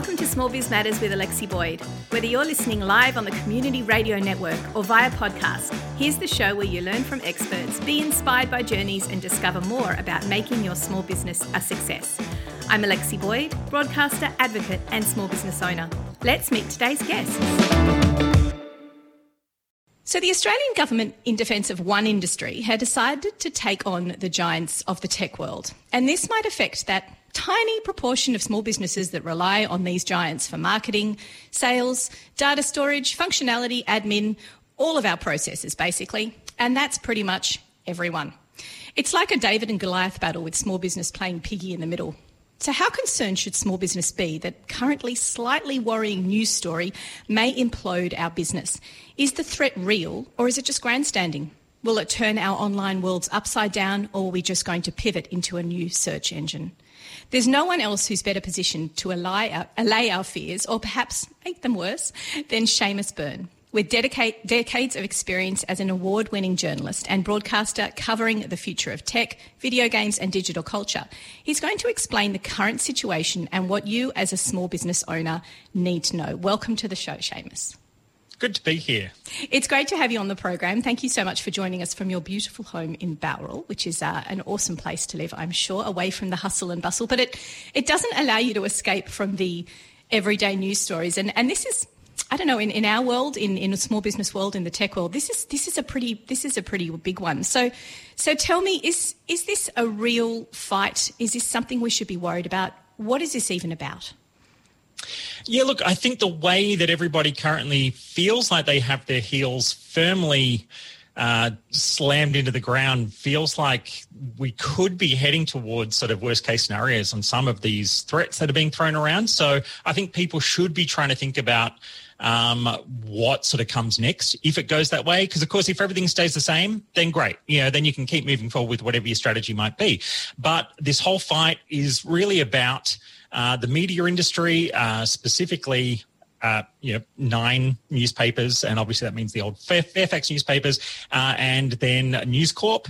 Welcome to Small Biz Matters with Alexi Boyd. Whether you're listening live on the Community Radio Network or via podcast, here's the show where you learn from experts, be inspired by journeys, and discover more about making your small business a success. I'm Alexi Boyd, broadcaster, advocate, and small business owner. Let's meet today's guests. So, the Australian government, in defence of one industry, had decided to take on the giants of the tech world. And this might affect that tiny proportion of small businesses that rely on these giants for marketing, sales, data storage, functionality, admin, all of our processes basically. And that's pretty much everyone. It's like a David and Goliath battle with small business playing piggy in the middle. So, how concerned should small business be that currently slightly worrying news story may implode our business? Is the threat real or is it just grandstanding? Will it turn our online worlds upside down or are we just going to pivot into a new search engine? There's no one else who's better positioned to allay our, allay our fears, or perhaps make them worse, than Seamus Byrne. With dedicate, decades of experience as an award winning journalist and broadcaster covering the future of tech, video games, and digital culture, he's going to explain the current situation and what you, as a small business owner, need to know. Welcome to the show, Seamus. Good to be here. It's great to have you on the program. Thank you so much for joining us from your beautiful home in Bowral, which is uh, an awesome place to live, I'm sure, away from the hustle and bustle. But it, it doesn't allow you to escape from the everyday news stories. And, and this is, I don't know, in, in our world, in, in a small business world, in the tech world, this is, this is a pretty, this is a pretty big one. So, so tell me, is, is this a real fight? Is this something we should be worried about? What is this even about? Yeah, look, I think the way that everybody currently feels like they have their heels firmly uh, slammed into the ground feels like we could be heading towards sort of worst case scenarios on some of these threats that are being thrown around. So I think people should be trying to think about um, what sort of comes next if it goes that way. Because of course, if everything stays the same, then great. You know, then you can keep moving forward with whatever your strategy might be. But this whole fight is really about uh, the media industry, uh, specifically uh, you know, nine newspapers, and obviously that means the old Fairfax newspapers, uh, and then News Corp.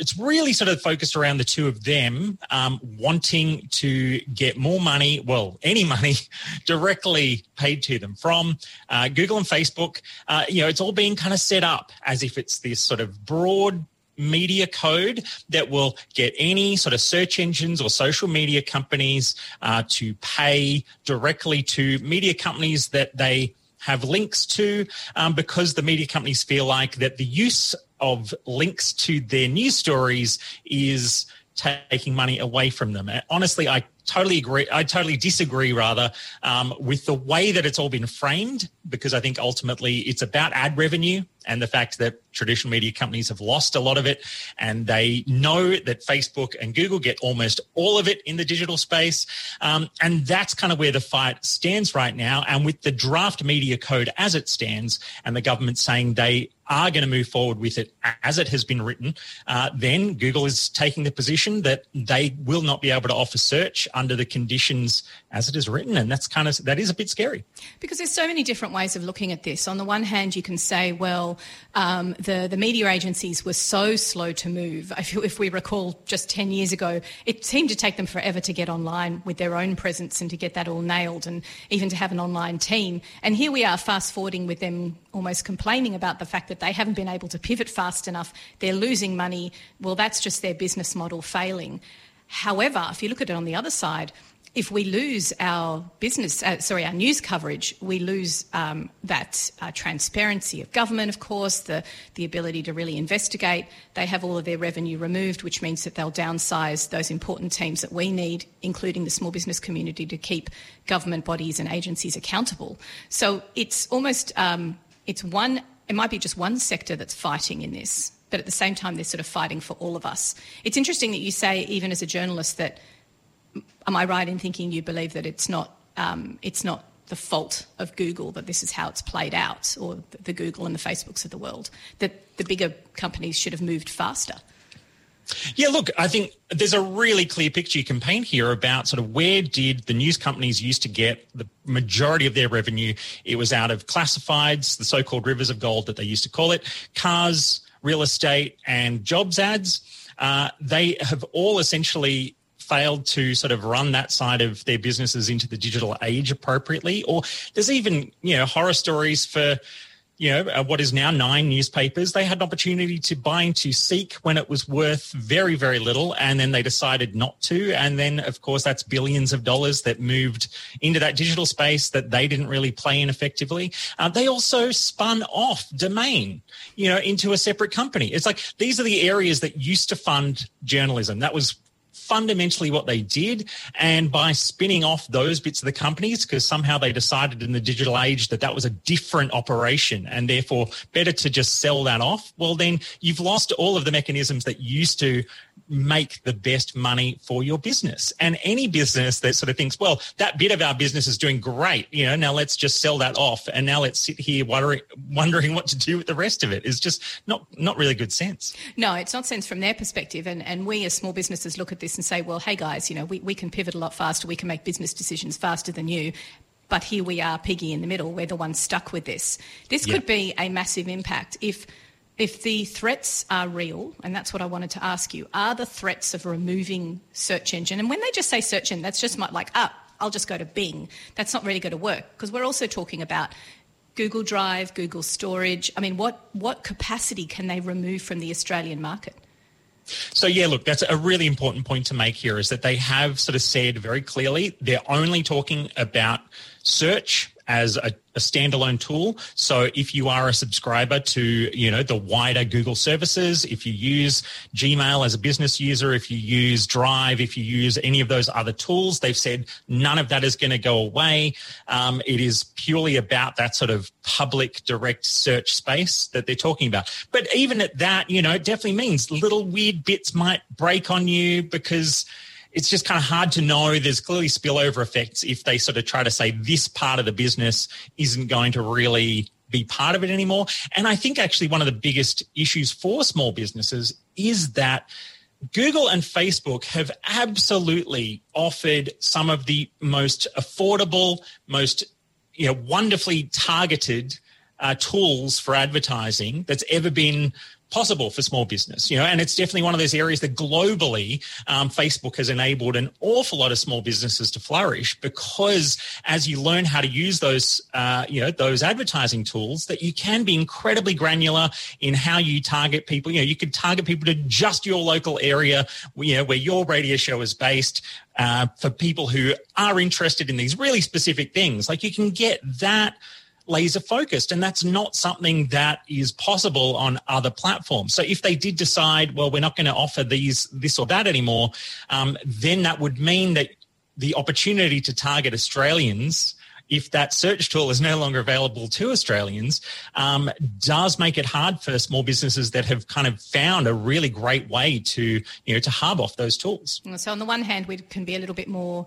It's really sort of focused around the two of them um, wanting to get more money, well, any money, directly paid to them from uh, Google and Facebook. Uh, you know, it's all being kind of set up as if it's this sort of broad media code that will get any sort of search engines or social media companies uh, to pay directly to media companies that they have links to um, because the media companies feel like that the use of links to their news stories is taking money away from them. honestly, I totally agree. I totally disagree, rather, um, with the way that it's all been framed, because I think ultimately it's about ad revenue and the fact that traditional media companies have lost a lot of it. And they know that Facebook and Google get almost all of it in the digital space. Um, and that's kind of where the fight stands right now. And with the draft media code as it stands, and the government saying they are going to move forward with it as it has been written, uh, then Google is taking the position that they will not be able to offer search under the conditions as it is written, and that's kind of that is a bit scary. Because there's so many different ways of looking at this. On the one hand, you can say, well, um, the the media agencies were so slow to move. If, if we recall, just ten years ago, it seemed to take them forever to get online with their own presence and to get that all nailed, and even to have an online team. And here we are, fast forwarding with them almost complaining about the fact that they haven't been able to pivot fast enough. They're losing money. Well, that's just their business model failing. However, if you look at it on the other side, if we lose our business, uh, sorry, our news coverage, we lose um, that uh, transparency of government, of course, the, the ability to really investigate. They have all of their revenue removed, which means that they'll downsize those important teams that we need, including the small business community, to keep government bodies and agencies accountable. So it's almost, um, it's one, it might be just one sector that's fighting in this, but at the same time, they're sort of fighting for all of us. It's interesting that you say, even as a journalist, that am I right in thinking you believe that it's not um, it's not the fault of Google that this is how it's played out, or the Google and the Facebooks of the world, that the bigger companies should have moved faster? Yeah, look, I think there's a really clear picture you can paint here about sort of where did the news companies used to get the majority of their revenue? It was out of classifieds, the so-called rivers of gold that they used to call it, cars, real estate, and jobs ads. Uh, they have all essentially failed to sort of run that side of their businesses into the digital age appropriately. Or there's even, you know, horror stories for you know, uh, what is now nine newspapers. They had an opportunity to buy into Seek when it was worth very, very little, and then they decided not to. And then, of course, that's billions of dollars that moved into that digital space that they didn't really play in effectively. Uh, they also spun off Domain, you know, into a separate company. It's like these are the areas that used to fund journalism. That was fundamentally what they did. And by spinning off those bits of the companies, because somehow they decided in the digital age that that was a different operation and therefore better to just sell that off, well, then you've lost all of the mechanisms that used to make the best money for your business. And any business that sort of thinks, well, that bit of our business is doing great, you know, now let's just sell that off. And now let's sit here wondering, wondering what to do with the rest of it is just not, not really good sense. No, it's not sense from their perspective. And, and we as small businesses look at this and say, well, hey guys, you know, we, we can pivot a lot faster. We can make business decisions faster than you but here we are piggy in the middle we're the ones stuck with this this could be a massive impact if if the threats are real, and that's what I wanted to ask you, are the threats of removing search engine, and when they just say search engine, that's just like, ah, I'll just go to Bing. That's not really going to work because we're also talking about Google Drive, Google Storage. I mean, what, what capacity can they remove from the Australian market? So yeah, look, that's a really important point to make here is that they have sort of said very clearly they're only talking about search as a, a, standalone tool. So if you are a subscriber to, you know, the wider Google services, if you use Gmail as a business user, if you use Drive, if you use any of those other tools, they've said none of that is going to go away. Um, it is purely about that sort of public direct search space that they're talking about. But even at that, you know, it definitely means little weird bits might break on you because it's just kind of hard to know. There's clearly spillover effects if they sort of try to say this part of the business isn't going to really be part of it anymore. And I think actually one of the biggest issues for small businesses is that Google and Facebook have absolutely offered some of the most affordable, most you know, wonderfully targeted uh, tools for advertising that's ever been possible for small business, you know, and it's definitely one of those areas that globally um, Facebook has enabled an awful lot of small businesses to flourish because as you learn how to use those, uh, you know, those advertising tools, that you can be incredibly granular in how you target people. You know, you could target people to just your local area, you know, where your radio show is based. Uh, for people who are interested in these really specific things, like you can get that laser focused. And that's not something that is possible on other platforms. So if they did decide, well, we're not going to offer these, this or that anymore, um, then that would mean that the opportunity to target Australians if that search tool is no longer available to Australians, um, does make it hard for small businesses that have kind of found a really great way to, you know, to hub off those tools. So on the one hand, we can be a little bit more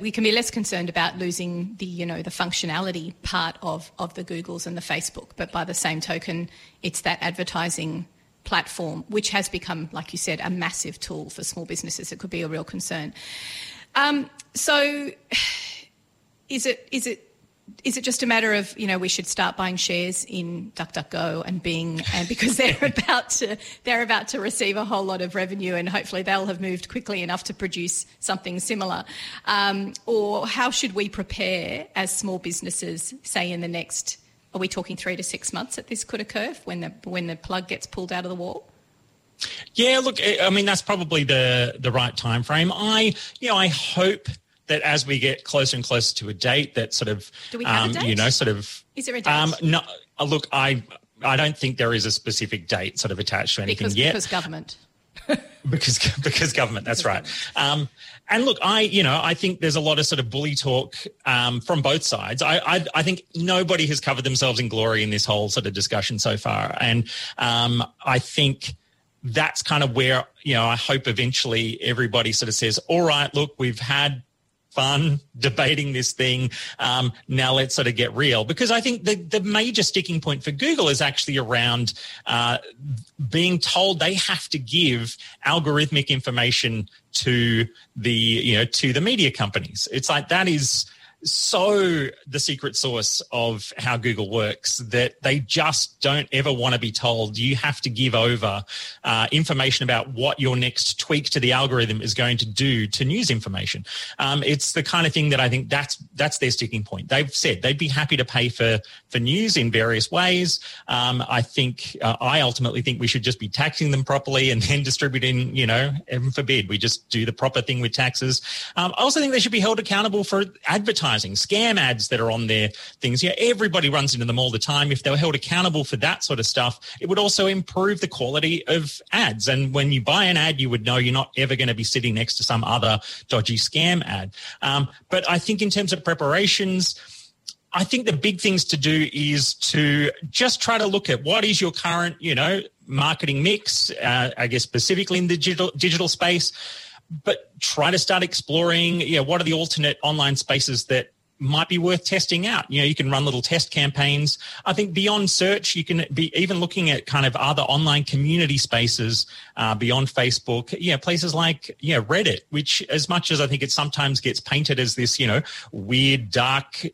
we can be less concerned about losing the you know the functionality part of of the Googles and the Facebook, but by the same token, it's that advertising platform which has become, like you said, a massive tool for small businesses. It could be a real concern. Um, so, is it is it is it just a matter of you know we should start buying shares in DuckDuckGo and Bing, and because they're about to they're about to receive a whole lot of revenue, and hopefully they'll have moved quickly enough to produce something similar, um, or how should we prepare as small businesses, say in the next? Are we talking three to six months that this could occur when the when the plug gets pulled out of the wall? Yeah, look, I mean that's probably the the right time frame. I you know I hope that as we get closer and closer to a date, that sort of, um, you know, sort of. Is there a date? Um, no, uh, look, I I don't think there is a specific date sort of attached to anything because, yet. Because government. because because government, that's right. Um, and look, I you know I think there's a lot of sort of bully talk um, from both sides. I, I, I think nobody has covered themselves in glory in this whole sort of discussion so far, and um, I think that's kind of where you know I hope eventually everybody sort of says, all right, look, we've had fun debating this thing. Um, now let's sort of get real because I think the, the major sticking point for Google is actually around uh, being told they have to give algorithmic information to the you know to the media companies. It's like that is so the secret source of how Google works that they just don't ever want to be told you have to give over uh, information about what your next tweak to the algorithm is going to do to news information. Um, it's the kind of thing that I think that's that's their sticking point. They've said they'd be happy to pay for for news in various ways. Um, I think uh, I ultimately think we should just be taxing them properly and then distributing. You know, heaven forbid we just do the proper thing with taxes. Um, I also think they should be held accountable for advertising, scam ads that are on their things. Yeah, everybody runs into them all the time. If they were held accountable for that sort of stuff, it would also improve the quality of ads. And when you buy an ad, you would know you're not ever going to be sitting next to some other dodgy scam ad. Um, but I think in terms of preparations, I think the big things to do is to just try to look at what is your current, you know, marketing mix, uh, I guess specifically in the digital digital space, but try to start exploring, you know, what are the alternate online spaces that might be worth testing out. You know, you can run little test campaigns. I think beyond search, you can be even looking at kind of other online community spaces uh, beyond Facebook. Yeah, places like yeah Reddit, which as much as I think it sometimes gets painted as this you know weird dark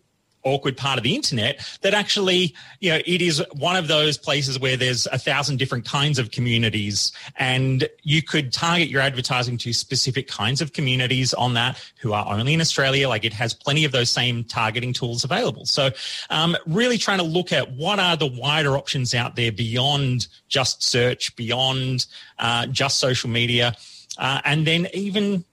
awkward part of the internet that actually you know it is one of those places where there's a thousand different kinds of communities and you could target your advertising to specific kinds of communities on that who are only in australia. Like it has plenty of those same targeting tools available. So um, really trying to look at what are the wider options out there beyond just search beyond uh, just social media uh, and then even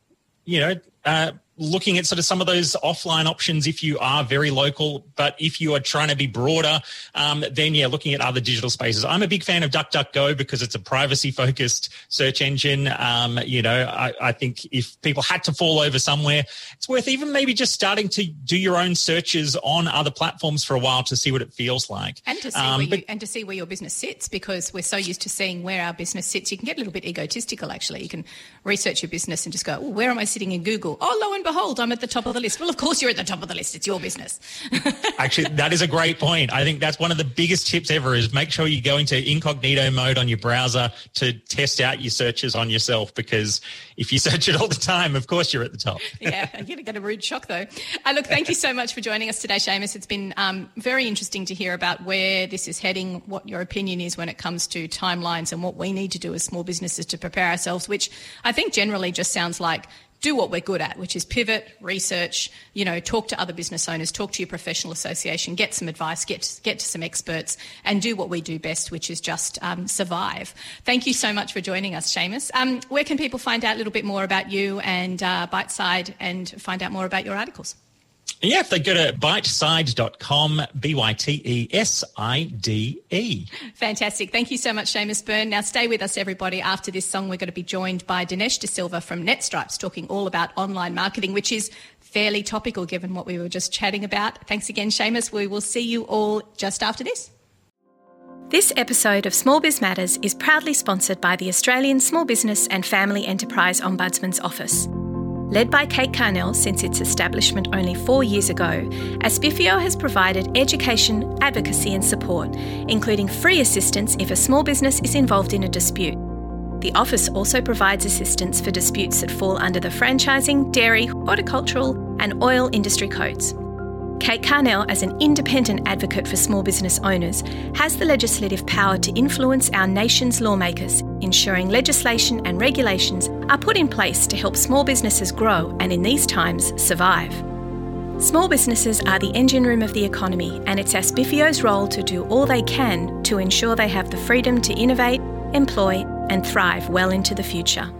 you know uh, looking at sort of some of those offline options if you are very local, but if you are trying to be broader, um, then yeah, looking at other digital spaces. I'm a big fan of DuckDuckGo because it's a privacy focused search engine. Um, you know, I, I, think if people had to fall over somewhere, it's worth even maybe just starting to do your own searches on other platforms for a while to see what it feels like. And to see, um, where, but, you, and to see where your business sits because we're so used to seeing where our business sits. You can get a little bit egotistical actually. You can research your business and just go, oh, where am I sitting in Google? Oh, lo and and behold, I'm at the top of the list. Well, of course, you're at the top of the list. It's your business. Actually, that is a great point. I think that's one of the biggest tips ever is make sure you go into incognito mode on your browser to test out your searches on yourself because if you search it all the time, of course, you're at the top. yeah, you're going to get a rude shock though. Uh, look, thank you so much for joining us today, Seamus. It's been um, very interesting to hear about where this is heading, what your opinion is when it comes to timelines and what we need to do as small businesses to prepare ourselves, which I think generally just sounds like do what we're good at, which is pivot, research, you know, talk to other business owners, talk to your professional association, get some advice, get, get to some experts, and do what we do best, which is just um, survive. Thank you so much for joining us, Seamus. Um, where can people find out a little bit more about you and uh, Byteside and find out more about your articles? Yeah, if they go to byteside.com, B Y T E S I D E. Fantastic. Thank you so much, Seamus Byrne. Now, stay with us, everybody. After this song, we're going to be joined by Dinesh De Silva from NetStripes talking all about online marketing, which is fairly topical given what we were just chatting about. Thanks again, Seamus. We will see you all just after this. This episode of Small Biz Matters is proudly sponsored by the Australian Small Business and Family Enterprise Ombudsman's Office. Led by Kate Carnell since its establishment only four years ago, ASBFEO has provided education, advocacy, and support, including free assistance if a small business is involved in a dispute. The office also provides assistance for disputes that fall under the franchising, dairy, horticultural, and oil industry codes. Kate Carnell, as an independent advocate for small business owners, has the legislative power to influence our nation's lawmakers, ensuring legislation and regulations are put in place to help small businesses grow and, in these times, survive. Small businesses are the engine room of the economy, and it's ASBFEO's role to do all they can to ensure they have the freedom to innovate, employ, and thrive well into the future.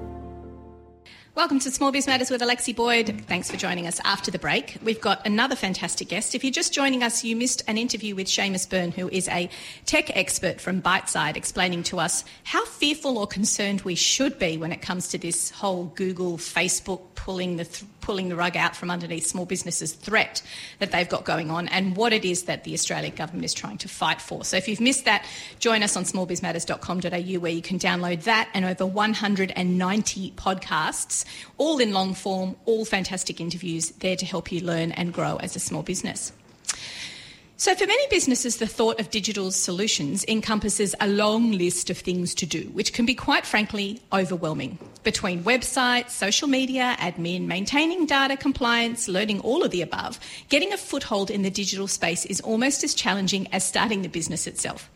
Welcome to Small Biz Matters with Alexi Boyd. Thanks for joining us after the break. We've got another fantastic guest. If you're just joining us, you missed an interview with Seamus Byrne, who is a tech expert from Byteside, explaining to us how fearful or concerned we should be when it comes to this whole Google, Facebook pulling the th- pulling the rug out from underneath small businesses threat that they've got going on and what it is that the Australian government is trying to fight for. So if you've missed that, join us on smallbizmatters.com.au where you can download that and over 190 podcasts, all in long form, all fantastic interviews there to help you learn and grow as a small business. So, for many businesses, the thought of digital solutions encompasses a long list of things to do, which can be quite frankly overwhelming. Between websites, social media, admin, maintaining data compliance, learning all of the above, getting a foothold in the digital space is almost as challenging as starting the business itself.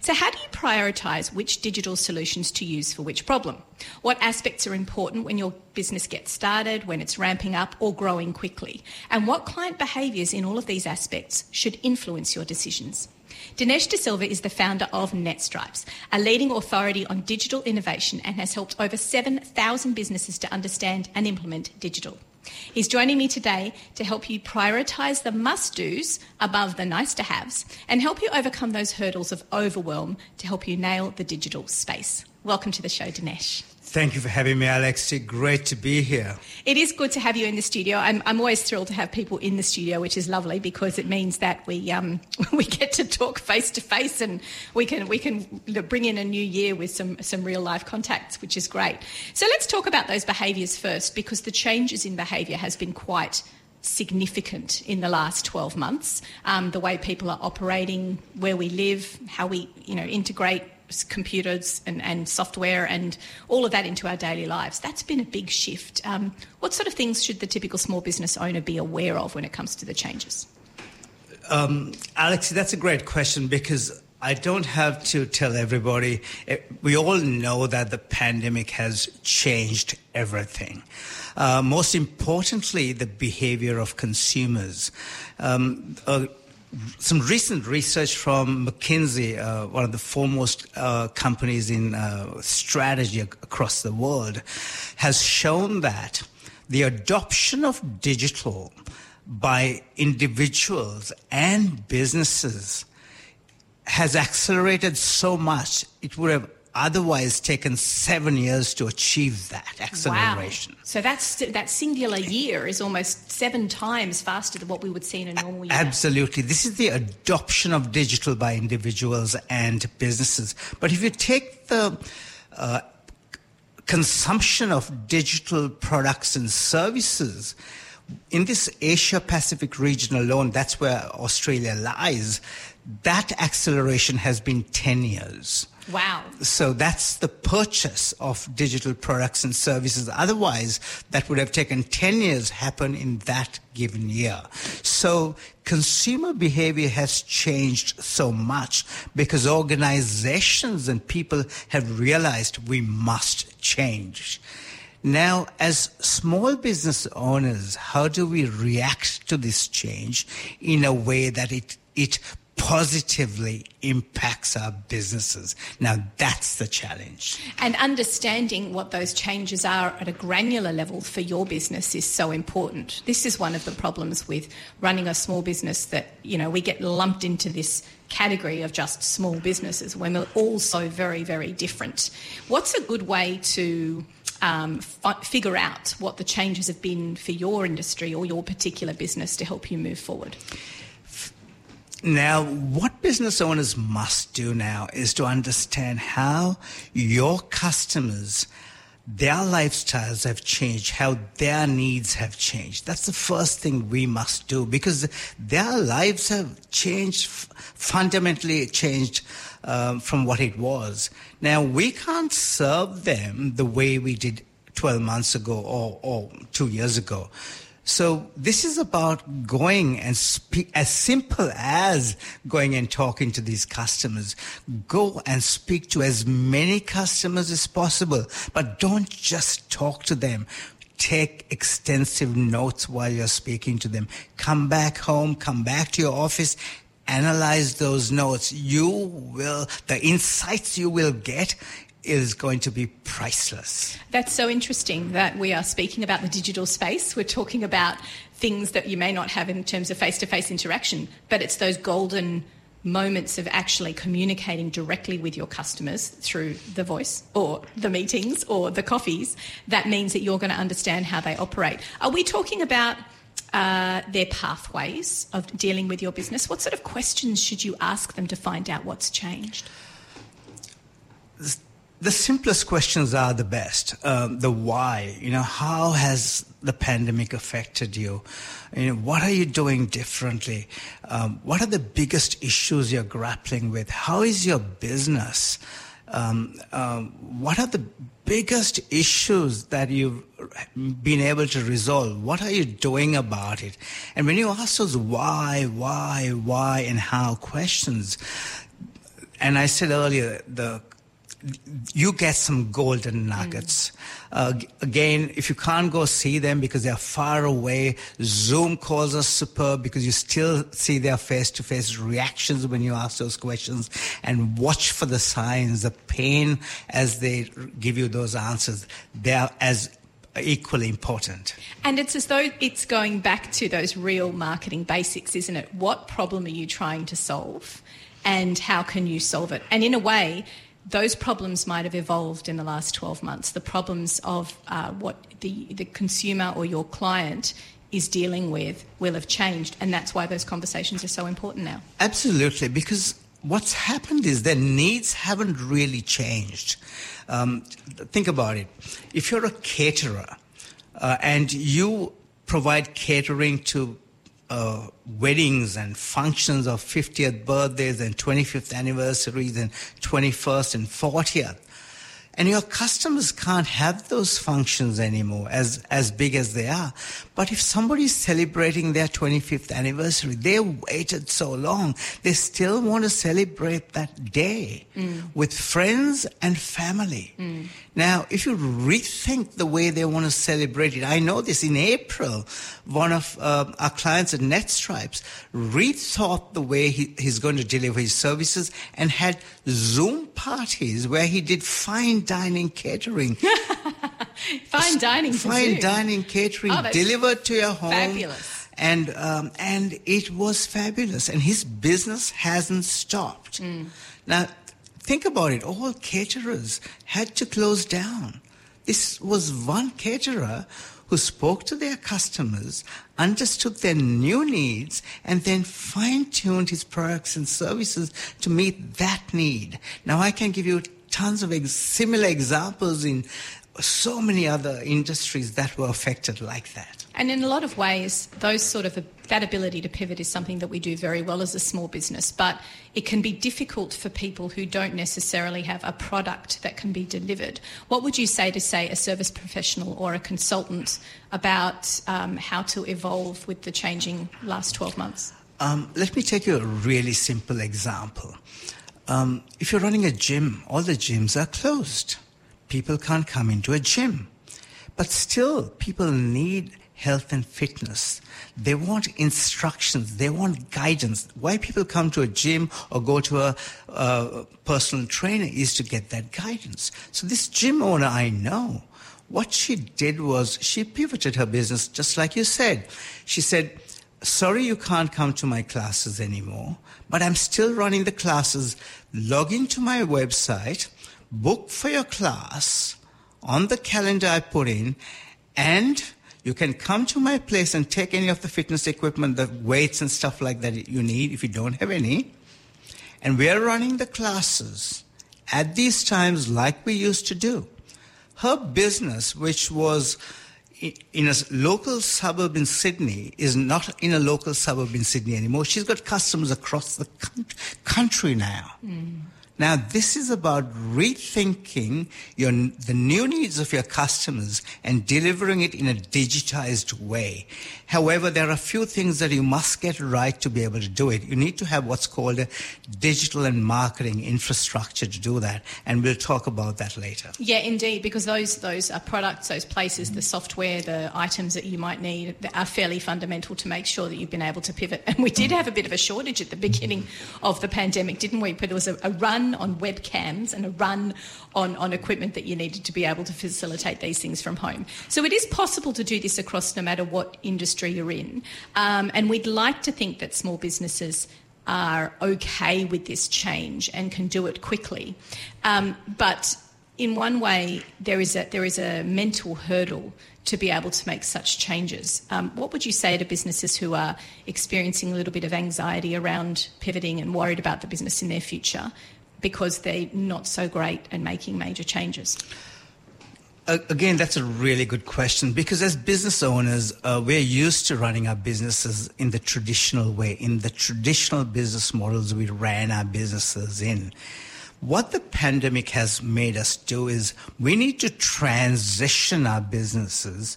So, how do you prioritise which digital solutions to use for which problem? What aspects are important when your business gets started, when it's ramping up or growing quickly? And what client behaviours in all of these aspects should influence your decisions? Dinesh De Silva is the founder of NetStripes, a leading authority on digital innovation and has helped over 7,000 businesses to understand and implement digital. He's joining me today to help you prioritise the must dos above the nice to haves and help you overcome those hurdles of overwhelm to help you nail the digital space. Welcome to the show, Dinesh. Thank you for having me, Alex. Great to be here. It is good to have you in the studio. I'm, I'm always thrilled to have people in the studio, which is lovely because it means that we um, we get to talk face to face and we can we can bring in a new year with some some real life contacts, which is great. So let's talk about those behaviours first because the changes in behaviour has been quite significant in the last 12 months. Um, the way people are operating, where we live, how we you know integrate computers and, and, software and all of that into our daily lives. That's been a big shift. Um, what sort of things should the typical small business owner be aware of when it comes to the changes? Um, Alex, that's a great question because I don't have to tell everybody. Eh, we all know that the pandemic has changed everything. Uh, most importantly, the behavior of consumers. Um, uh, some recent research from McKinsey, uh, one of the foremost uh, companies in uh, strategy across the world, has shown that the adoption of digital by individuals and businesses has accelerated so much, it would have otherwise taken seven years to achieve that acceleration. Wow. So that's that singular year is almost seven times faster than what we would see in a normal year. Absolutely. This is the adoption of digital by individuals and businesses. But if you take the uh, consumption of digital products and services, in this Asia Pacific region alone, that's where Australia lies, that acceleration has been 10 years. Wow. So that's the purchase of digital products and services. Otherwise, that would have taken 10 years happen in that given year. So consumer behavior has changed so much because organizations and people have realized we must change. Now, as small business owners, how do we react to this change in a way that it, it positively impacts our businesses. Now that's the challenge. And understanding what those changes are at a granular level for your business is so important. This is one of the problems with running a small business that, you know, we get lumped into this category of just small businesses when we're all so very, very different. What's a good way to um, f- figure out what the changes have been for your industry or your particular business to help you move forward? Now, what business owners must do now is to understand how your customers, their lifestyles have changed, how their needs have changed. That's the first thing we must do because their lives have changed, fundamentally changed um, from what it was. Now, we can't serve them the way we did 12 months ago or, or two years ago. So this is about going and speak as simple as going and talking to these customers. Go and speak to as many customers as possible, but don't just talk to them. Take extensive notes while you're speaking to them. Come back home, come back to your office, analyze those notes. You will, the insights you will get is going to be priceless. That's so interesting that we are speaking about the digital space. We're talking about things that you may not have in terms of face to face interaction, but it's those golden moments of actually communicating directly with your customers through the voice or the meetings or the coffees that means that you're going to understand how they operate. Are we talking about uh, their pathways of dealing with your business? What sort of questions should you ask them to find out what's changed? The simplest questions are the best. Um, the why, you know, how has the pandemic affected you? You know, what are you doing differently? Um, what are the biggest issues you're grappling with? How is your business? Um, um, what are the biggest issues that you've been able to resolve? What are you doing about it? And when you ask those why, why, why, and how questions, and I said earlier, the you get some golden nuggets. Mm. Uh, again, if you can't go see them because they're far away, Zoom calls are superb because you still see their face to face reactions when you ask those questions and watch for the signs, the pain as they give you those answers. They're as equally important. And it's as though it's going back to those real marketing basics, isn't it? What problem are you trying to solve? And how can you solve it? And in a way, those problems might have evolved in the last 12 months. The problems of uh, what the, the consumer or your client is dealing with will have changed, and that's why those conversations are so important now. Absolutely, because what's happened is their needs haven't really changed. Um, think about it. If you're a caterer uh, and you provide catering to uh, weddings and functions of 50th birthdays and 25th anniversaries and 21st and 40th and your customers can't have those functions anymore as, as big as they are. But if somebody's celebrating their 25th anniversary, they waited so long, they still want to celebrate that day mm. with friends and family. Mm. Now, if you rethink the way they want to celebrate it, I know this in April, one of uh, our clients at NetStripes rethought the way he, he's going to deliver his services and had Zoom parties where he did fine dining catering. fine dining, fine dining catering oh, delivered to your home. Fabulous. And um, and it was fabulous, and his business hasn't stopped. Mm. Now, think about it. All caterers had to close down. This was one caterer who spoke to their customers, understood their new needs, and then fine tuned his products and services to meet that need. Now, I can give you tons of ex- similar examples in so many other industries that were affected like that. And in a lot of ways, those sort of that ability to pivot is something that we do very well as a small business, but it can be difficult for people who don't necessarily have a product that can be delivered. What would you say to say a service professional or a consultant about um, how to evolve with the changing last 12 months? Um, let me take you a really simple example. Um, if you're running a gym, all the gyms are closed. People can't come into a gym. But still, people need health and fitness. They want instructions. They want guidance. Why people come to a gym or go to a, personal trainer is to get that guidance. So this gym owner I know, what she did was she pivoted her business just like you said. She said, sorry you can't come to my classes anymore, but I'm still running the classes. Log into my website, book for your class on the calendar I put in, and you can come to my place and take any of the fitness equipment, the weights and stuff like that you need if you don't have any. And we're running the classes at these times like we used to do. Her business, which was in a local suburb in Sydney is not in a local suburb in Sydney anymore. She's got customers across the country now. Mm. Now, this is about rethinking your, the new needs of your customers and delivering it in a digitized way. However, there are a few things that you must get right to be able to do it. You need to have what's called a digital and marketing infrastructure to do that, and we'll talk about that later. Yeah, indeed, because those those are products, those places, the software, the items that you might need are fairly fundamental to make sure that you've been able to pivot. And we did have a bit of a shortage at the beginning of the pandemic, didn't we? But there was a, a run run on webcams and a run on, on equipment that you needed to be able to facilitate these things from home. So it is possible to do this across no matter what industry you're in. Um, and we'd like to think that small businesses are okay with this change and can do it quickly. Um, but in one way, there is a there is a mental hurdle to be able to make such changes. Um, what would you say to businesses who are experiencing a little bit of anxiety around pivoting and worried about the business in their future? Because they're not so great at making major changes? Again, that's a really good question because as business owners, uh, we're used to running our businesses in the traditional way, in the traditional business models we ran our businesses in. What the pandemic has made us do is we need to transition our businesses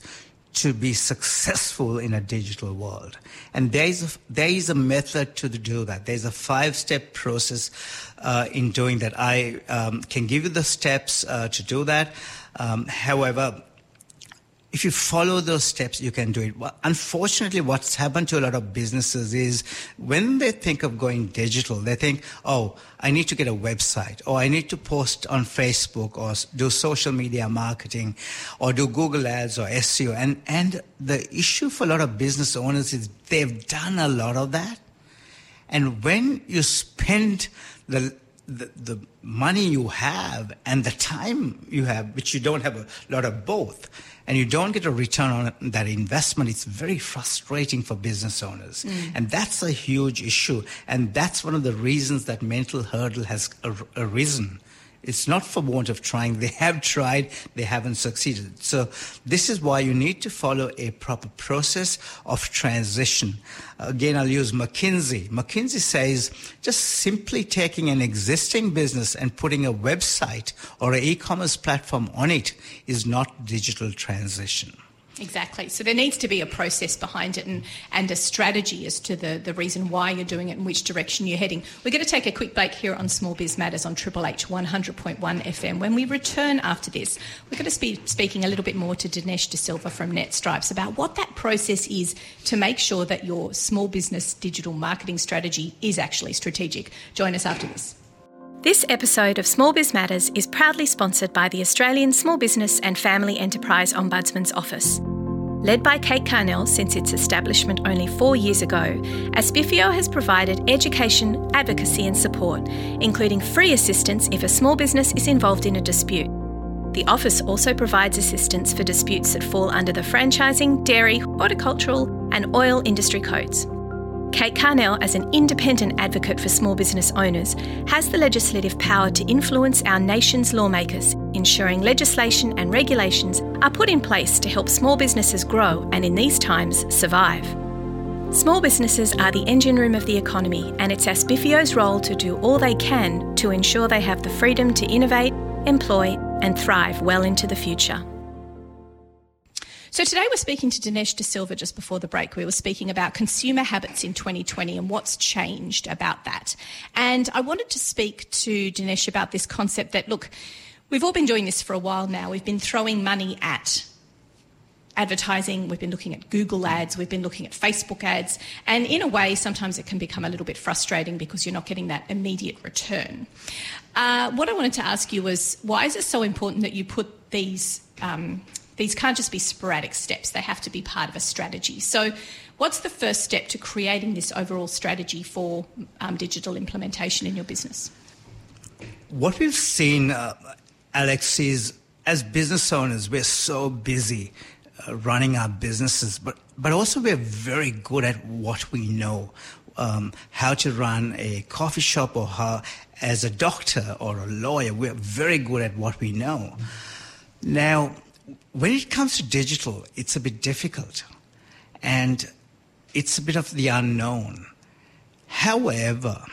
to be successful in a digital world. And there is a, there is a method to do that. There's a five step process uh, in doing that. I um, can give you the steps uh, to do that. Um, however, if you follow those steps, you can do it. Unfortunately, what's happened to a lot of businesses is when they think of going digital, they think, oh, I need to get a website, or I need to post on Facebook, or do social media marketing, or do Google Ads or SEO. And, and the issue for a lot of business owners is they've done a lot of that. And when you spend the the, the money you have and the time you have, which you don't have a lot of both, and you don't get a return on that investment, it's very frustrating for business owners. Mm. And that's a huge issue. And that's one of the reasons that mental hurdle has arisen it's not for want of trying. They have tried, they haven't succeeded. So this is why you need to follow a proper process of transition. Again, I'll use McKinsey. McKinsey says just simply taking an existing business and putting a website or an e-commerce platform on it is not digital transition. Exactly. So there needs to be a process behind it and, and a strategy as to the, the reason why you're doing it and which direction you're heading. We're going to take a quick break here on Small Biz Matters on Triple H 100.1 FM. When we return after this, we're going to be speaking a little bit more to Dinesh De Silva from NetStripes about what that process is to make sure that your small business digital marketing strategy is actually strategic. Join us after this. This episode of Small Biz Matters is proudly sponsored by the Australian Small Business and Family Enterprise Ombudsman's Office. Led by Kate Carnell since its establishment only four years ago, ASBFEO has provided education, advocacy, and support, including free assistance if a small business is involved in a dispute. The office also provides assistance for disputes that fall under the franchising, dairy, horticultural, and oil industry codes. Kate Carnell, as an independent advocate for small business owners, has the legislative power to influence our nation's lawmakers, ensuring legislation and regulations are put in place to help small businesses grow and, in these times, survive. Small businesses are the engine room of the economy, and it's ASBFEO's role to do all they can to ensure they have the freedom to innovate, employ, and thrive well into the future. So today we're speaking to Dinesh De Silva just before the break. We were speaking about consumer habits in 2020 and what's changed about that. And I wanted to speak to Dinesh about this concept that, look, we've all been doing this for a while now. We've been throwing money at advertising, we've been looking at Google ads, we've been looking at Facebook ads, and in a way, sometimes it can become a little bit frustrating because you're not getting that immediate return. Uh, what I wanted to ask you was why is it so important that you put these um, these can't just be sporadic steps, they have to be part of a strategy. So, what's the first step to creating this overall strategy for um, digital implementation in your business? What we've seen, uh, Alex, is as business owners, we're so busy uh, running our businesses, but, but also we're very good at what we know. Um, how to run a coffee shop or how, as a doctor or a lawyer, we're very good at what we know. Now, when it comes to digital, it's a bit difficult and it's a bit of the unknown. However,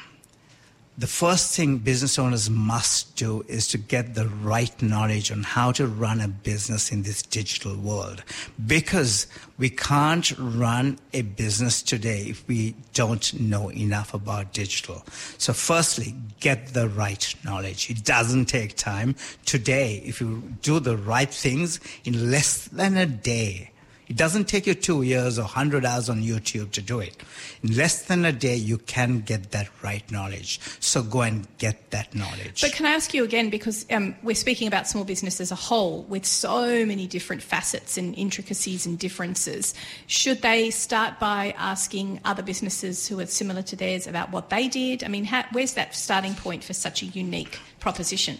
the first thing business owners must do is to get the right knowledge on how to run a business in this digital world. Because we can't run a business today if we don't know enough about digital. So firstly, get the right knowledge. It doesn't take time. Today, if you do the right things in less than a day, it doesn't take you two years or 100 hours on YouTube to do it. In less than a day, you can get that right knowledge. So go and get that knowledge. But can I ask you again, because um, we're speaking about small business as a whole with so many different facets and intricacies and differences. Should they start by asking other businesses who are similar to theirs about what they did? I mean, how, where's that starting point for such a unique proposition?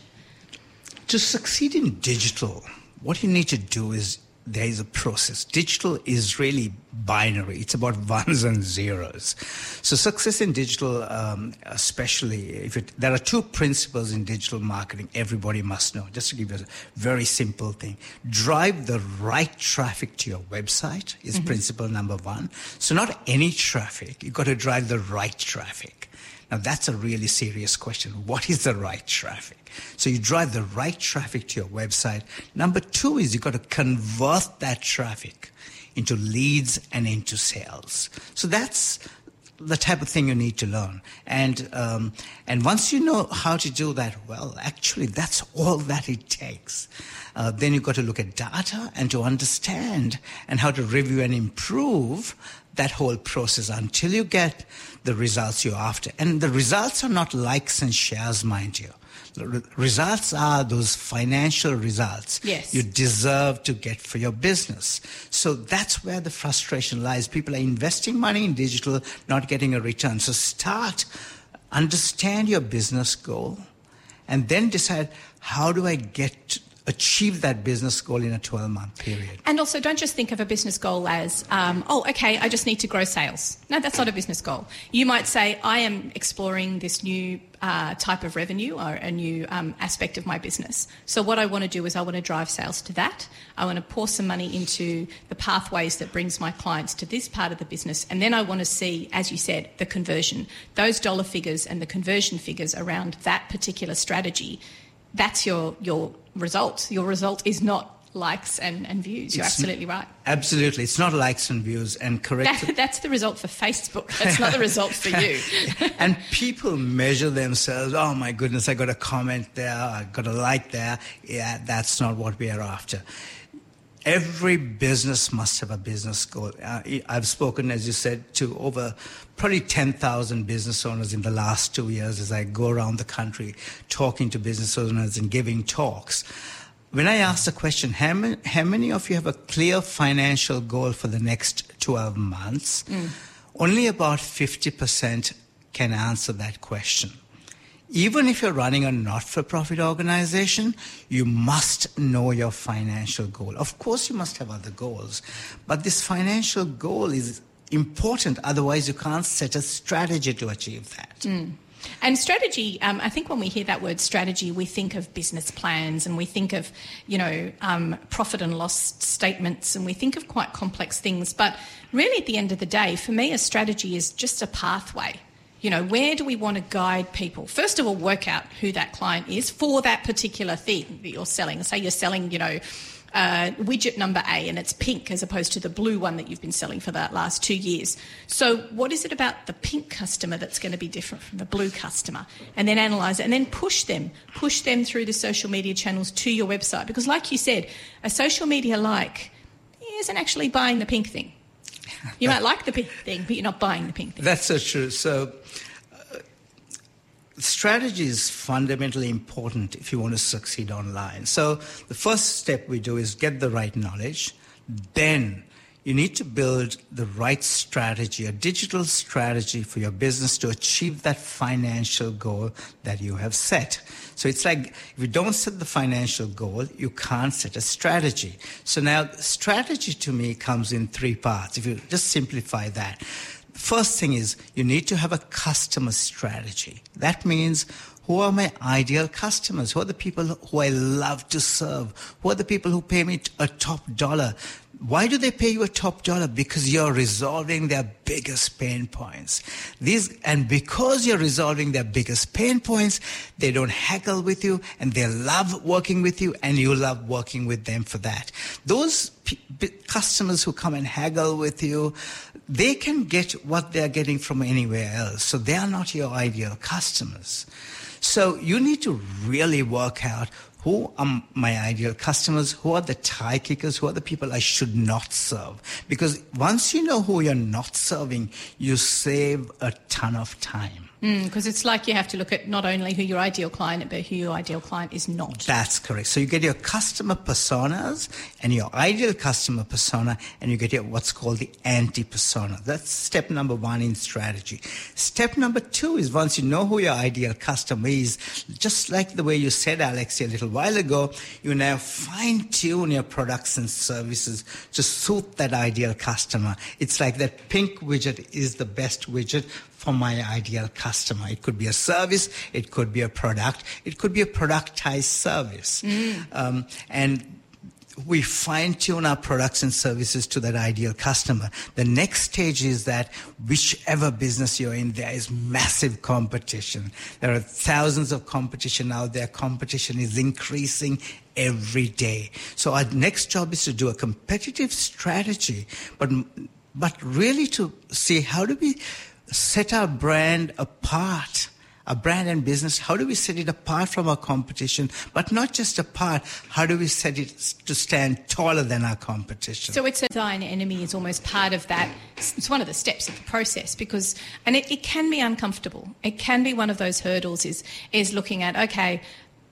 To succeed in digital, what you need to do is there is a process. Digital is really binary. It's about ones and zeros. So success in digital, um, especially if it, there are two principles in digital marketing everybody must know. Just to give you a very simple thing. Drive the right traffic to your website is mm-hmm. principle number one. So not any traffic. You've got to drive the right traffic. Now that's a really serious question. What is the right traffic? So you drive the right traffic to your website. Number two is you've got to convert that traffic into leads and into sales. So that's the type of thing you need to learn. And um, and once you know how to do that well, actually that's all that it takes. Uh, then you've got to look at data and to understand and how to review and improve that whole process until you get the results you're after. And the results are not likes and shares, mind you results are those financial results yes. you deserve to get for your business. So that's where the frustration lies. People are investing money in digital, not getting a return. So start, understand your business goal, and then decide how do I get achieve that business goal in a 12 month period. And also, don't just think of a business goal as, um, oh, okay, I just need to grow sales. No, that's not a business goal. You might say, I am exploring this new uh, type of revenue or a new um, aspect of my business. So, what I want to do is, I want to drive sales to that. I want to pour some money into the pathways that brings my clients to this part of the business. And then I want to see, as you said, the conversion, those dollar figures and the conversion figures around that particular strategy. That's your, your result. Your result is not likes and, and views. You're it's absolutely right. Absolutely. It's not likes and views and correct. That, that's the result for Facebook. That's not the result for you. and people measure themselves. Oh my goodness, I got a comment there. I got a like there. Yeah, that's not what we are after. Every business must have a business goal. Uh, I've spoken, as you said, to over probably 10,000 business owners in the last two years as I go around the country talking to business owners and giving talks. When I ask the question, how many, how many of you have a clear financial goal for the next 12 months? Mm. Only about 50% can answer that question even if you're running a not for profit organization, you must know your financial goal. Of course, you must have other goals, but this financial goal is important. Otherwise, you can't set a strategy to achieve that. Mm. And strategy, um, I think when we hear that word strategy, we think of business plans and we think of, you know, um, profit and loss statements and we think of quite complex things. But really, at the end of the day, for me, a strategy is just a pathway you know, where do we want to guide people? First of all, work out who that client is for that particular thing that you're selling. Say you're selling, you know, uh, widget number A and it's pink as opposed to the blue one that you've been selling for the last two years. So, what is it about the pink customer that's going to be different from the blue customer? And then analyze it and then push them, push them through the social media channels to your website. Because, like you said, a social media like isn't actually buying the pink thing. You might like the pink thing, but you're not buying the pink thing. That's so true. So, uh, strategy is fundamentally important if you want to succeed online. So, the first step we do is get the right knowledge, then you need to build the right strategy, a digital strategy for your business to achieve that financial goal that you have set. So it's like if you don't set the financial goal, you can't set a strategy. So now strategy to me comes in three parts. If you just simplify that. First thing is you need to have a customer strategy. That means who are my ideal customers? Who are the people who I love to serve? Who are the people who pay me a top dollar? Why do they pay you a top dollar? Because you're resolving their biggest pain points. These, and because you're resolving their biggest pain points, they don't haggle with you and they love working with you and you love working with them for that. Those p- customers who come and haggle with you, they can get what they're getting from anywhere else. So they are not your ideal customers. So you need to really work out who are my ideal customers? Who are the tie kickers? Who are the people I should not serve? Because once you know who you're not serving, you save a ton of time. Because mm, it's like you have to look at not only who your ideal client, but who your ideal client is not. That's correct. So you get your customer personas and your ideal customer persona, and you get your what's called the anti persona. That's step number one in strategy. Step number two is once you know who your ideal customer is, just like the way you said, Alexi, a little while ago, you now fine tune your products and services to suit that ideal customer. It's like that pink widget is the best widget for my ideal customer. It could be a service, it could be a product, it could be a productized service. Mm. Um, and we fine tune our products and services to that ideal customer. The next stage is that whichever business you're in, there is massive competition. There are thousands of competition out there. Competition is increasing every day. So our next job is to do a competitive strategy, but, but really to see how do we set our brand apart, our brand and business, how do we set it apart from our competition? But not just apart, how do we set it to stand taller than our competition? So it's a thine enemy is almost part of that. It's one of the steps of the process because, and it, it can be uncomfortable. It can be one of those hurdles is, is looking at, okay,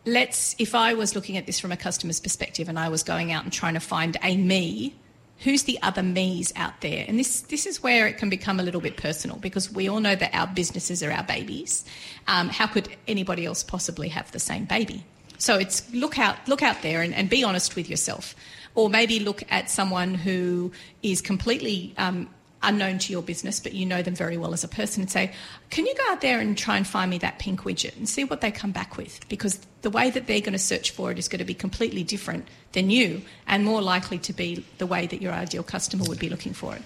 let's, if I was looking at this from a customer's perspective and I was going out and trying to find a me who's the other me's out there? And this this is where it can become a little bit personal because we all know that our businesses are our babies. Um, how could anybody else possibly have the same baby? So it's look out look out there and, and be honest with yourself, or maybe look at someone who is completely um, unknown to your business, but you know them very well as a person, and say, Can you go out there and try and find me that pink widget and see what they come back with? Because the way that they're going to search for it is going to be completely different than you and more likely to be the way that your ideal customer would be looking for it.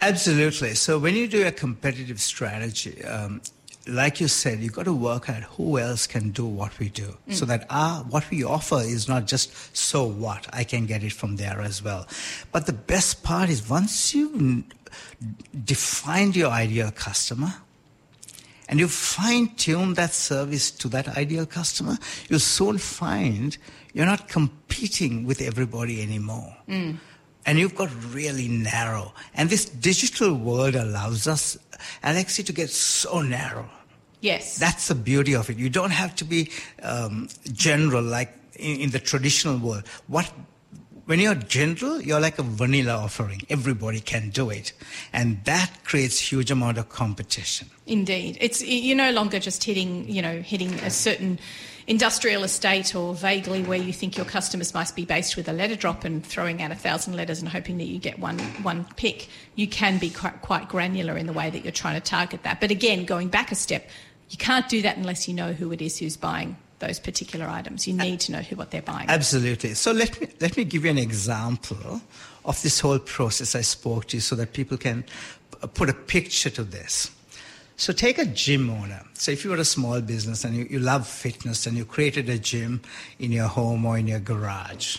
Absolutely. So when you do a competitive strategy, um, like you said, you've got to work out who else can do what we do mm. so that our, what we offer is not just so what, I can get it from there as well. But the best part is once you defined your ideal customer and you fine tune that service to that ideal customer, you'll soon find you're not competing with everybody anymore. Mm. And you've got really narrow. And this digital world allows us, Alexi, to get so narrow. Yes. That's the beauty of it. You don't have to be um, general like in, in the traditional world. What when you're general, you're like a vanilla offering. Everybody can do it. And that creates huge amount of competition. Indeed. It's you're no longer just hitting, you know, hitting a certain industrial estate or vaguely where you think your customers must be based with a letter drop and throwing out a thousand letters and hoping that you get one one pick. You can be quite, quite granular in the way that you're trying to target that. But again, going back a step, you can't do that unless you know who it is who's buying those particular items. You need to know who what they're buying. Absolutely. So let me let me give you an example of this whole process I spoke to you so that people can put a picture to this. So take a gym owner. So if you were a small business and you, you love fitness and you created a gym in your home or in your garage.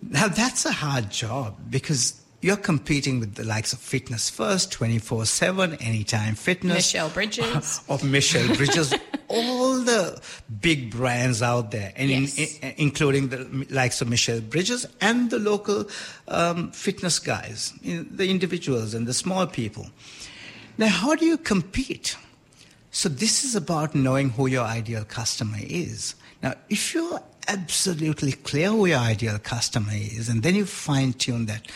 Now that's a hard job because you're competing with the likes of Fitness First, 24 7, Anytime Fitness. Michelle Bridges. Of Michelle Bridges. all the big brands out there, and yes. in, in, including the likes of Michelle Bridges and the local um, fitness guys, the individuals and the small people. Now, how do you compete? So, this is about knowing who your ideal customer is. Now, if you're absolutely clear who your ideal customer is, and then you fine tune that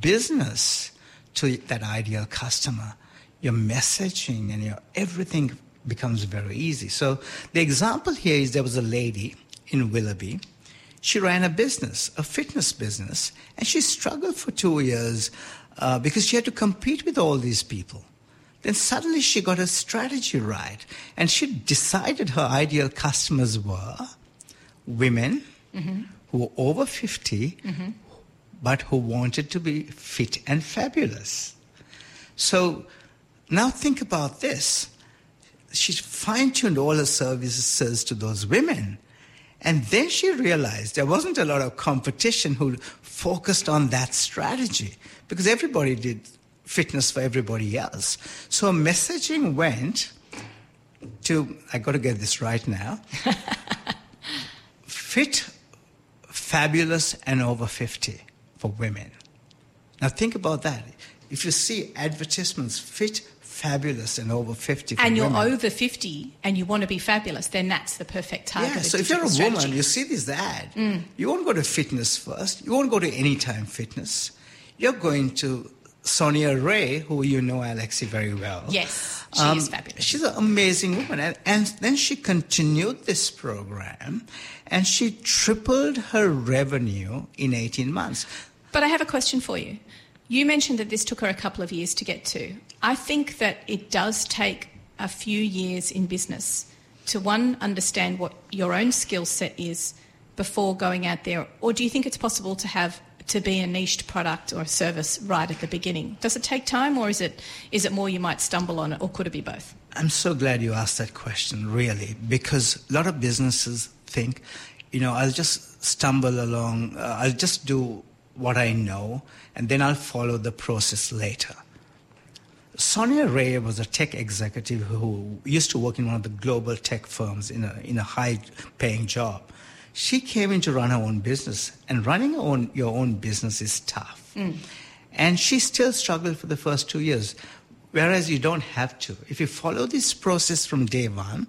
business to that ideal customer, your messaging and your everything becomes very easy. So the example here is there was a lady in Willoughby. She ran a business, a fitness business, and she struggled for two years uh, because she had to compete with all these people. Then suddenly she got her strategy right, and she decided her ideal customers were women mm-hmm. who were over 50, mm-hmm. but who wanted to be fit and fabulous. So now think about this. She fine tuned all her services to those women. And then she realized there wasn't a lot of competition who focused on that strategy because everybody did fitness for everybody else. So messaging went to, I got to get this right now. fit, fabulous, and over 50 for women. Now think about that. If you see advertisements, fit, fabulous and over 50. And you're women. over 50 and you want to be fabulous, then that's the perfect target. Yeah, so if you're a strategy. woman, you see this ad, Mm. you won't go to fitness first. You won't go to Anytime Fitness. You're going to Sonia Ray, who you know, Alexi, very well. Yes, she Um, is fabulous. She's an amazing woman. And, and then she continued this program and she tripled her revenue in 18 months. But I have a question for you. You mentioned that this took her a couple of years to get to. I think that it does take a few years in business to one understand what your own skill set is before going out there or do you think it's possible to have to be a niched product or service right at the beginning does it take time or is it is it more you might stumble on it or could it be both I'm so glad you asked that question, really, because a lot of businesses think, you know, I'll just stumble along, uh, I'll just do what I know, and then I'll follow the process later. Sonia Ray was a tech executive who used to work in one of the global tech firms in a, in a high paying job. She came in to run her own business, and running own, your own business is tough. Mm. And she still struggled for the first two years, whereas you don't have to. If you follow this process from day one,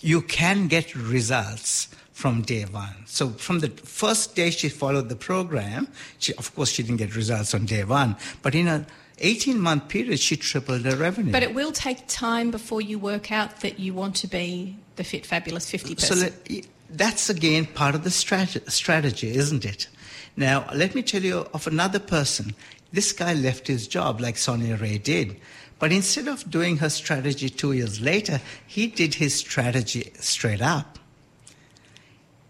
you can get results from day one. So from the first day she followed the program, she, of course she didn't get results on day one, but in a 18 month period she tripled her revenue. but it will take time before you work out that you want to be the fit fabulous 50 person So that's again part of the strat- strategy, isn't it? Now, let me tell you of another person. This guy left his job like Sonia Ray did. But instead of doing her strategy two years later, he did his strategy straight up.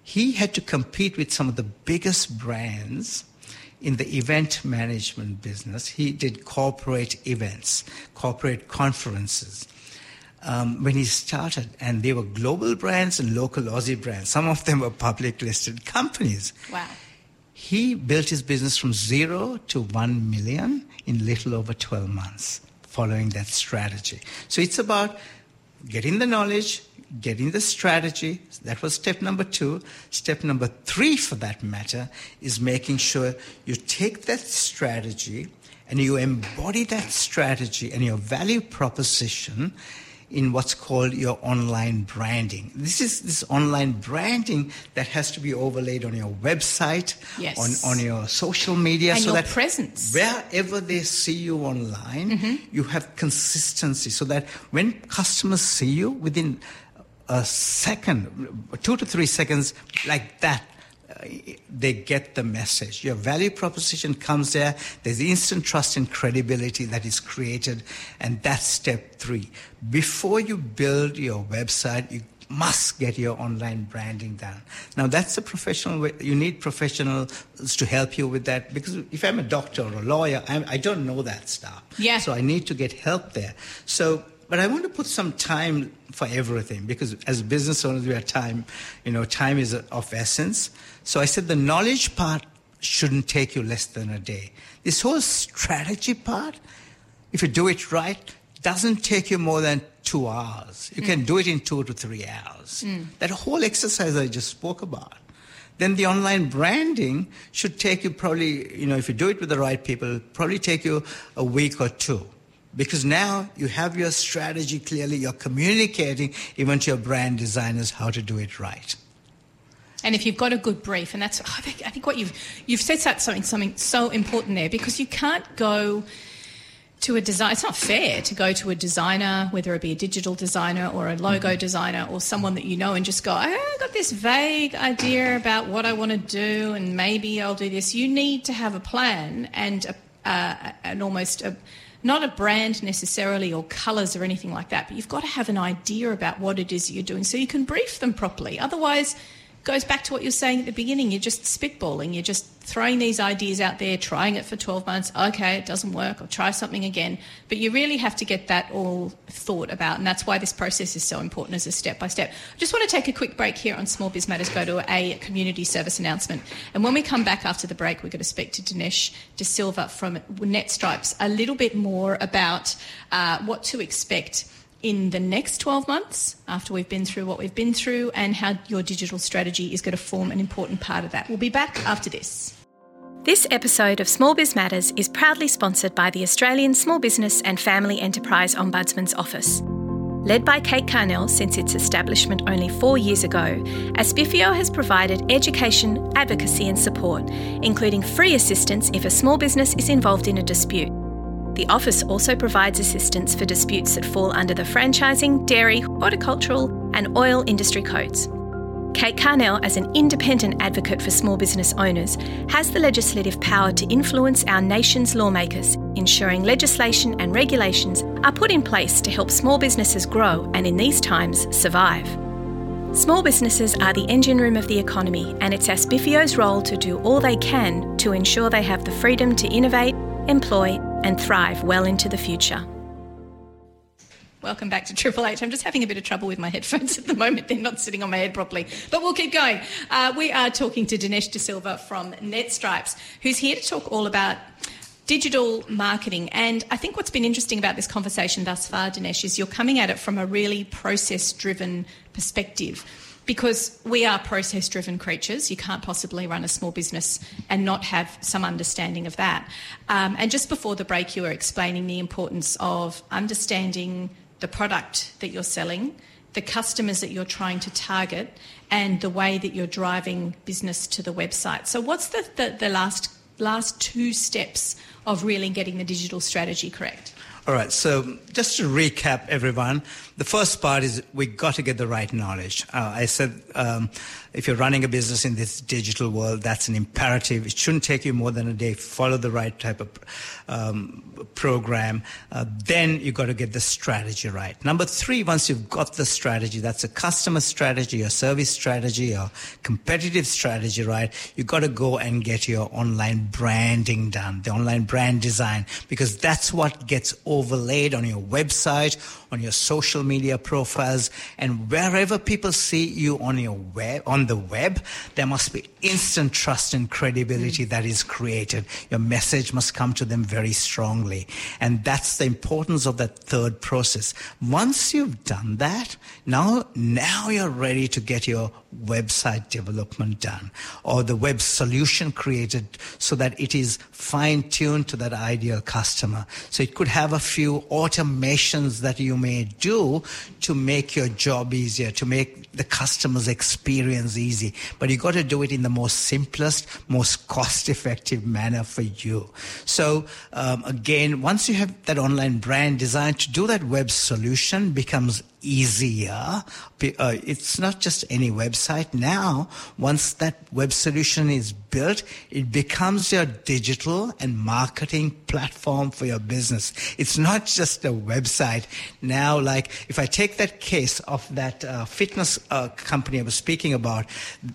He had to compete with some of the biggest brands in the event management business. He did corporate events, corporate conferences um, when he started, and they were global brands and local Aussie brands. Some of them were public listed companies. wow He built his business from zero to one million in little over 12 months following that strategy. So it's about getting the knowledge, getting the strategy. That was step number two. Step number three, for that matter, is making sure you take that strategy and you embody that strategy and your value proposition in what's called your online branding. This is this online branding that has to be overlaid on your website, Yes. on, on your social media, And so that presence. wherever they see you online, mm-hmm. you have consistency, so that when customers see you within a second, two to three seconds, like that. They get the message. Your value proposition comes there. There's instant trust and credibility that is created, and that's step three. Before you build your website, you must get your online branding done. Now that's a professional way. You need professionals to help you with that because if I'm a doctor or a lawyer, I'm, I don't know that stuff. Yeah. So I need to get help there. So, but I want to put some time for everything because as business owners, we have time. You know, time is of essence. So I said the knowledge part shouldn't take you less than a day. This whole strategy part, if you do it right, doesn't take you more than two hours. You can hmm. do it in two to three hours. Hmm. That whole exercise I just spoke about. Then the online branding should take you probably, you know, if you do it with the right people, probably take you a week or two. Because now you have your strategy clearly, you're communicating even to your brand designers how to do it right. And if you've got a good brief, and that's I think, I think what you've you've said that something something so important there because you can't go to a design. It's not fair to go to a designer, whether it be a digital designer or a logo designer or someone that you know, and just go, I've got this vague idea about what I want to do, and maybe I'll do this. You need to have a plan and a, uh, an almost a not a brand necessarily or colours or anything like that, but you've got to have an idea about what it is you're doing so you can brief them properly. Otherwise, goes back to what you're saying at the beginning. You're just spitballing. You're just throwing these ideas out there, trying it for 12 months. Okay, it doesn't work. I'll try something again. But you really have to get that all thought about. And that's why this process is so important as a step by step. I just want to take a quick break here on Small Biz Matters, go to a community service announcement. And when we come back after the break, we're going to speak to Dinesh De Silva from NetStripes a little bit more about uh, what to expect in the next 12 months after we've been through what we've been through and how your digital strategy is going to form an important part of that. We'll be back after this. This episode of Small Biz Matters is proudly sponsored by the Australian Small Business and Family Enterprise Ombudsman's Office. Led by Kate Carnell since its establishment only four years ago, ASBFEO has provided education, advocacy, and support, including free assistance if a small business is involved in a dispute. The office also provides assistance for disputes that fall under the franchising, dairy, horticultural, and oil industry codes. Kate Carnell, as an independent advocate for small business owners, has the legislative power to influence our nation's lawmakers, ensuring legislation and regulations are put in place to help small businesses grow and, in these times, survive. Small businesses are the engine room of the economy, and it's ASBFEO's role to do all they can to ensure they have the freedom to innovate, employ, and thrive well into the future. Welcome back to Triple H. I'm just having a bit of trouble with my headphones at the moment. They're not sitting on my head properly. But we'll keep going. Uh, we are talking to Dinesh De Silva from NetStripes, who's here to talk all about digital marketing. And I think what's been interesting about this conversation thus far, Dinesh, is you're coming at it from a really process driven perspective. Because we are process driven creatures, you can't possibly run a small business and not have some understanding of that. Um, and just before the break, you were explaining the importance of understanding the product that you're selling, the customers that you're trying to target, and the way that you're driving business to the website. So, what's the, the, the last last two steps of really getting the digital strategy correct? All right, so just to recap, everyone, the first part is we got to get the right knowledge. Uh, I said um, if you're running a business in this digital world, that's an imperative. It shouldn't take you more than a day. Follow the right type of um, program. Uh, then you got to get the strategy right. Number three, once you've got the strategy, that's a customer strategy, a service strategy, a competitive strategy right. You got to go and get your online branding done, the online brand design, because that's what gets overlaid on your website, on your social media profiles, and wherever people see you on your web, on the web, there must be instant trust and credibility that is created. Your message must come to them very strongly. And that's the importance of that third process. Once you've done that, now, now you're ready to get your website development done or the web solution created so that it is fine tuned to that ideal customer. So it could have a few automations that you may do to make your job easier, to make the customer's experience easy. But you got to do it in the most simplest, most cost effective manner for you. So um, again, once you have that online brand designed to do that web solution becomes easier. Uh, it's not just any website now. Once that web solution is built, it becomes your digital and marketing platform for your business. It's not just a website. Now, like if I take that case of that uh, fitness uh, company I was speaking about,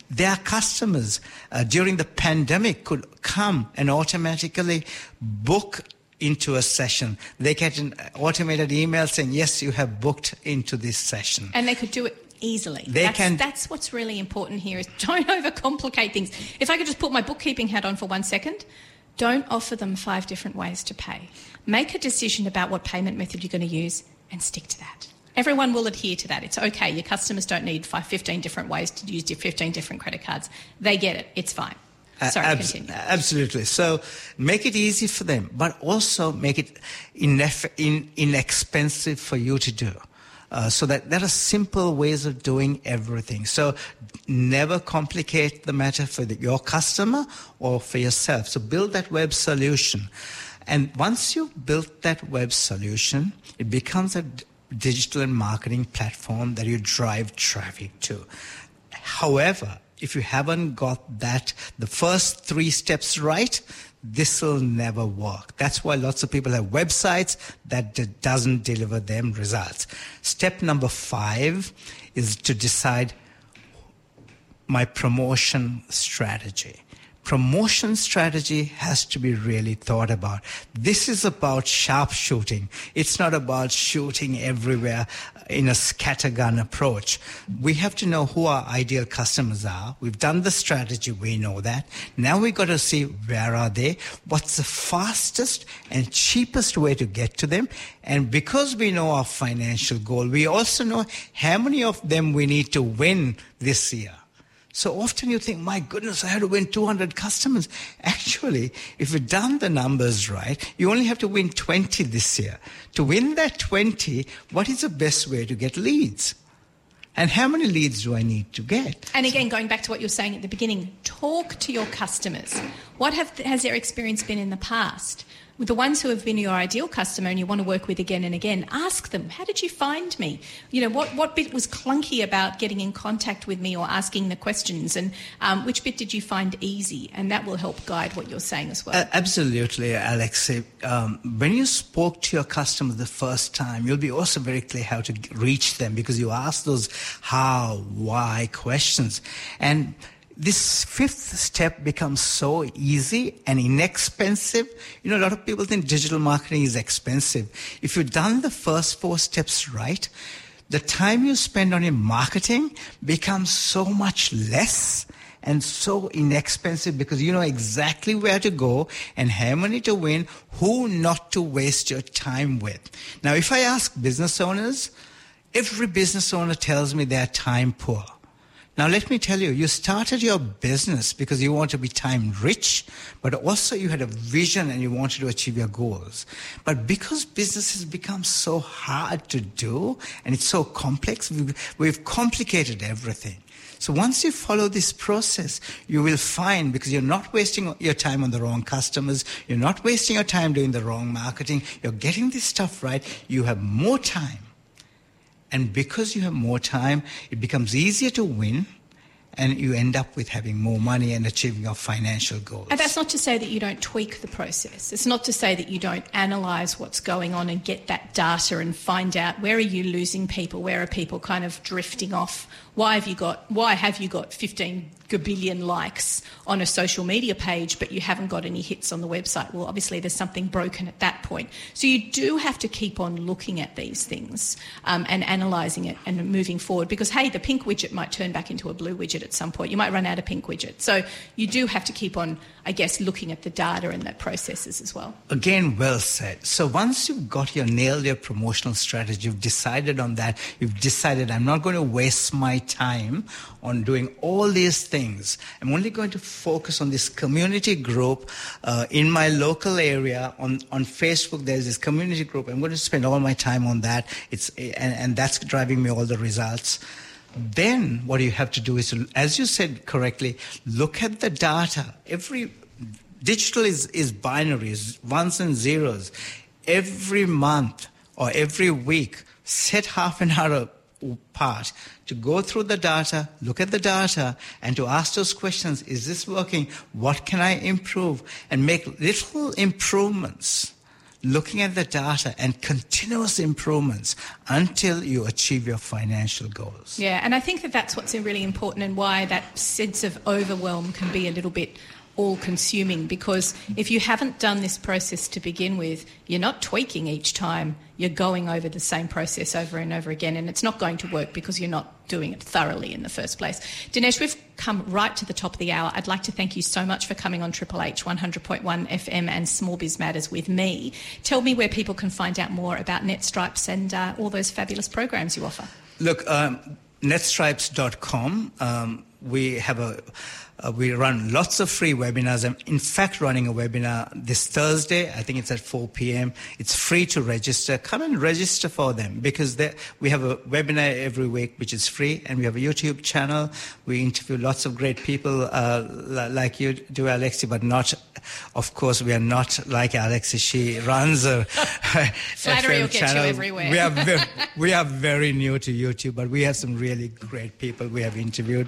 their customers uh, during the pandemic could come and automatically book into a session. They get an automated email saying, yes, you have booked into this session. And they could do it easily. They that's, can. That's what's really important here is don't overcomplicate things. If I could just put my bookkeeping hat on for one second, don't offer them five different ways to pay. Make a decision about what payment method you're going to use and stick to that. Everyone will adhere to that. It's okay. Your customers don't need 15 different ways to use your 15 different credit cards. They get it. It's fine. Sorry, Ab- continue. Absolutely. So make it easy for them, but also make it ineff- in- inexpensive for you to do. Uh, so that there are simple ways of doing everything. So never complicate the matter for the, your customer or for yourself. So build that web solution. And once you've built that web solution, it becomes a digital and marketing platform that you drive traffic to. However, if you haven't got that, the first three steps right, this will never work. That's why lots of people have websites that doesn't deliver them results. Step number five is to decide my promotion strategy promotion strategy has to be really thought about. This is about sharpshooting. It's not about shooting everywhere in a scattergun approach. We have to know who our ideal customers are. We've done the strategy. We know that. Now we've got to see where are they? What's the fastest and cheapest way to get to them? And because we know our financial goal, we also know how many of them we need to win this year. So often you think, my goodness, I had to win 200 customers. Actually, if you've done the numbers right, you only have to win 20 this year. To win that 20, what is the best way to get leads? And how many leads do I need to get? And again, going back to what you were saying at the beginning, talk to your customers. What have, has their experience been in the past? The ones who have been your ideal customer and you want to work with again and again, ask them, how did you find me? You know, what, what bit was clunky about getting in contact with me or asking the questions? And um, which bit did you find easy? And that will help guide what you're saying as well. Uh, absolutely, Alex. Um, when you spoke to your customer the first time, you'll be also very clear how to reach them because you ask those how, why questions. And this fifth step becomes so easy and inexpensive. You know, a lot of people think digital marketing is expensive. If you've done the first four steps right, the time you spend on your marketing becomes so much less and so inexpensive because you know exactly where to go and how many to win, who not to waste your time with. Now, if I ask business owners, every business owner tells me they're time poor. Now, let me tell you, you started your business because you want to be time rich, but also you had a vision and you wanted to achieve your goals. But because business has become so hard to do and it's so complex, we've, complicated everything. So once you follow this process, you will find because you're not wasting your time on the wrong customers, you're not wasting your time doing the wrong marketing, you're getting this stuff right, you have more time and because you have more time, it becomes easier to win and you end up with having more money and achieving your financial goals. And that's not to say that you don't tweak the process. It's not to say that you don't analyze what's going on and get that data and find out where are you losing people, where are people kind of drifting off why have you got why have you got 15 gabillion likes on a social media page but you haven't got any hits on the website well obviously there's something broken at that point so you do have to keep on looking at these things um, and analysing it and moving forward because hey the pink widget might turn back into a blue widget at some point you might run out of pink widget so you do have to keep on I guess, looking at the data and the processes as well. Again, well said. So once you've got your nailed your promotional strategy, you've decided on that, you've decided I'm not going to waste my time on doing all these things. I'm only going to focus on this community group uh, in my local area. On, on Facebook, there's this community group. I'm going to spend all my time on that. It's, and, and that's driving me all the results then what you have to do is, as you said correctly, look at the data. Every digital is, is binaries, ones and zeros. Every month or every week, set half an hour apart to go through the data, look at the data, and to ask those questions is this working? What can I improve? And make little improvements looking at the data and continuous improvements until you achieve your financial goals. Yeah, and I think that that's what's really important and why that sense of overwhelm can be a little bit all consuming because if you haven't done this process to begin with, you're not tweaking each time, you're going over the same process over and over again, and it's not going to work because you're not doing it thoroughly in the first place. Dinesh, we've come right to the top of the hour. I'd like to thank you so much for coming on Triple H 100.1 FM and Small Biz Matters with me. Tell me where people can find out more about NetStripes and uh, all those fabulous programs you offer. Look, um, netstripes.com. Um, we have a uh, we run lots of free webinars. I'm in fact running a webinar this Thursday. I think it's at 4 p.m. It's free to register. Come and register for them because we have a webinar every week which is free, and we have a YouTube channel. We interview lots of great people uh, like you do, Alexi, but not, of course, we are not like Alexi. She runs a Flattery will channel. you everywhere. we, are very, we are very new to YouTube, but we have some really great people we have interviewed.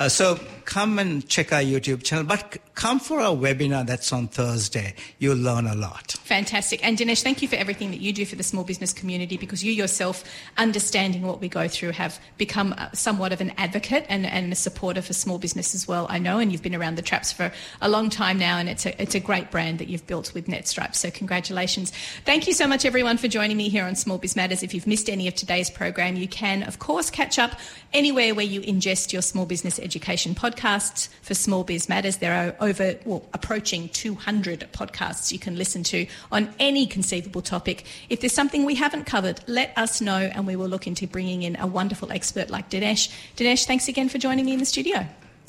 Uh, so come and check our YouTube channel, but come for our webinar that's on Thursday. You'll learn a lot. Fantastic. And Dinesh, thank you for everything that you do for the small business community because you yourself, understanding what we go through, have become uh, somewhat of an advocate and, and a supporter for small business as well. I know, and you've been around the traps for a long time now, and it's a, it's a great brand that you've built with NetStripe. So congratulations. Thank you so much, everyone, for joining me here on Small Biz Matters. If you've missed any of today's program, you can, of course, catch up anywhere where you ingest your small business education podcasts for Small Biz Matters. There are over, well, approaching 200 podcasts you can listen to on any conceivable topic. If there's something we haven't covered, let us know and we will look into bringing in a wonderful expert like Dinesh. Dinesh, thanks again for joining me in the studio.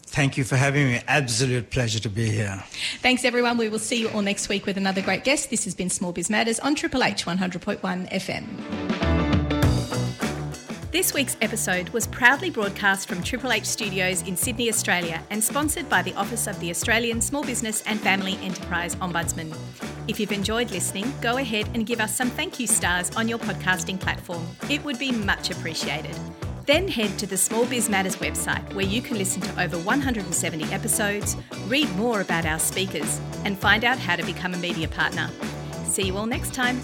Thank you for having me. Absolute pleasure to be here. Thanks, everyone. We will see you all next week with another great guest. This has been Small Biz Matters on Triple H 100.1 FM. This week's episode was proudly broadcast from Triple H Studios in Sydney, Australia, and sponsored by the Office of the Australian Small Business and Family Enterprise Ombudsman. If you've enjoyed listening, go ahead and give us some thank you stars on your podcasting platform. It would be much appreciated. Then head to the Small Biz Matters website where you can listen to over 170 episodes, read more about our speakers, and find out how to become a media partner. See you all next time.